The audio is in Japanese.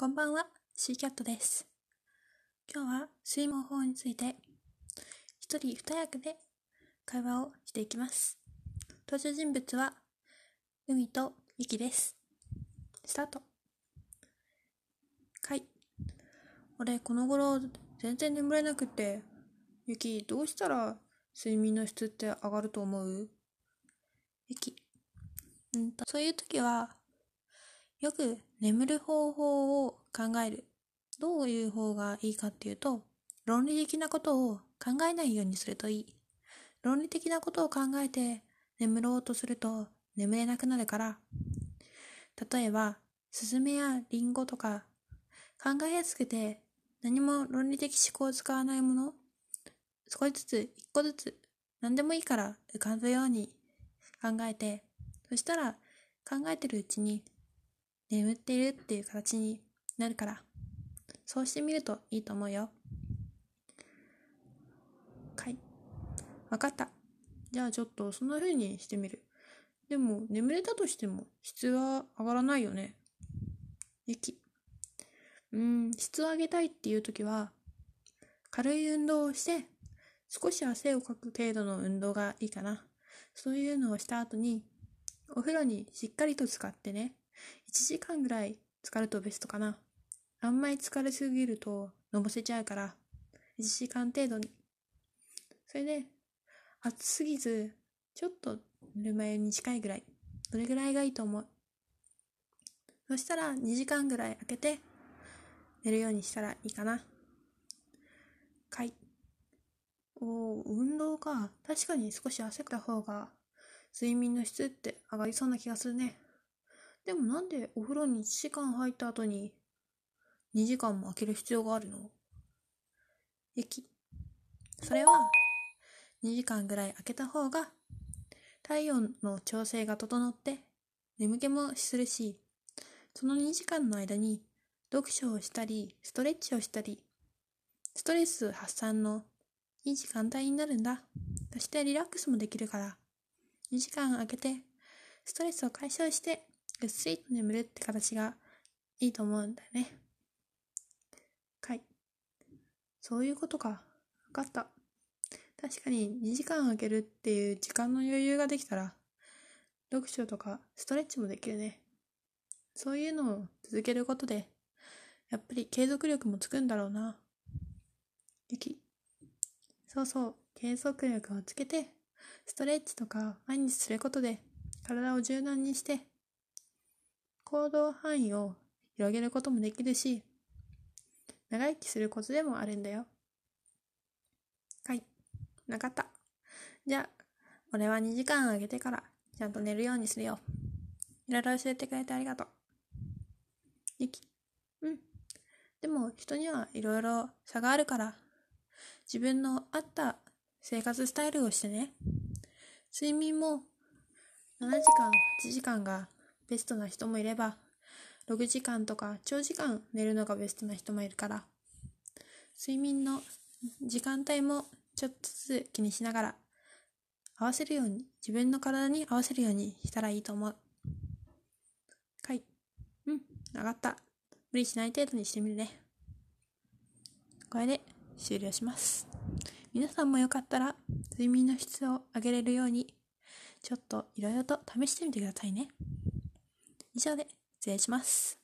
こんばんは、シーキャットです。今日は睡眠法について、一人二役で会話をしていきます。登場人物は、海とゆきです。スタート。はい。俺、この頃、全然眠れなくて、ゆき、どうしたら睡眠の質って上がると思う？ゆき。うんと、そういう時は、よく眠る方法を考える。どういう方がいいかっていうと、論理的なことを考えないようにするといい。論理的なことを考えて眠ろうとすると眠れなくなるから。例えば、スズメやリンゴとか、考えやすくて何も論理的思考を使わないもの、少しずつ、一個ずつ、何でもいいから浮かぶように考えて、そしたら考えてるうちに眠っているっていう形になるから、そうしてみるといいと思うよ。はい。わかった。じゃあちょっとそんな風にしてみる。でも、眠れたとしても質は上がらないよね。ゆき。うん、質を上げたいっていう時は、軽い運動をして、少し汗をかく程度の運動がいいかな。そういうのをした後に、お風呂にしっかりと使ってね、1時間ぐらい浸かるとベストかな。あんまり疲れすぎるとのぼせちゃうから、1時間程度に。それで、暑すぎず、ちょっとぬるま湯に近いぐらい。どれぐらいがいいと思う？そしたら2時間ぐらい空けて寝るようにしたらいいかな。かい。おー、運動か。確かに少し汗かいた方が睡眠の質って上がりそうな気がするね。でもなんでお風呂に1時間入った後に2時間も空ける必要があるの？ゆき。それは2時間ぐらい空けた方が体温の調整が整って眠気もするし、その2時間の間に読書をしたり、ストレッチをしたり、ストレス発散のいい時間帯になるんだ。そしてリラックスもできるから、2時間空けてストレスを解消してぐっすりと眠るって形がいいと思うんだよね。かい。そういうことか。わかった。確かに2時間空けるっていう時間の余裕ができたら、読書とかストレッチもできるね。そういうのを続けることで、やっぱり継続力もつくんだろうな。ゆき。そうそう、継続力をつけて、ストレッチとか毎日することで、体を柔軟にして、行動範囲を広げることもできるし、長生きするコツでもあるんだよ。はい。なかった。じゃあ、俺は2時間あげてから、ちゃんと寝るようにするよ。いろいろ教えてくれてありがとう。ゆき。うん。でも、人にはいろいろ差があるから、自分の合った生活スタイルをしてね。睡眠も7時間、8時間がベストな人もいれば、6時間とか長時間寝るのがベストな人もいるから、睡眠の時間帯もちょっとずつ気にしながら、合わせるように、自分の体に合わせるようにしたらいいと思う。かい。うん、上がった。無理しない程度にしてみるね。これで終了します。皆さんもよかったら、睡眠の質を上げれるように、ちょっといろいろと試してみてくださいね。以上で失礼します。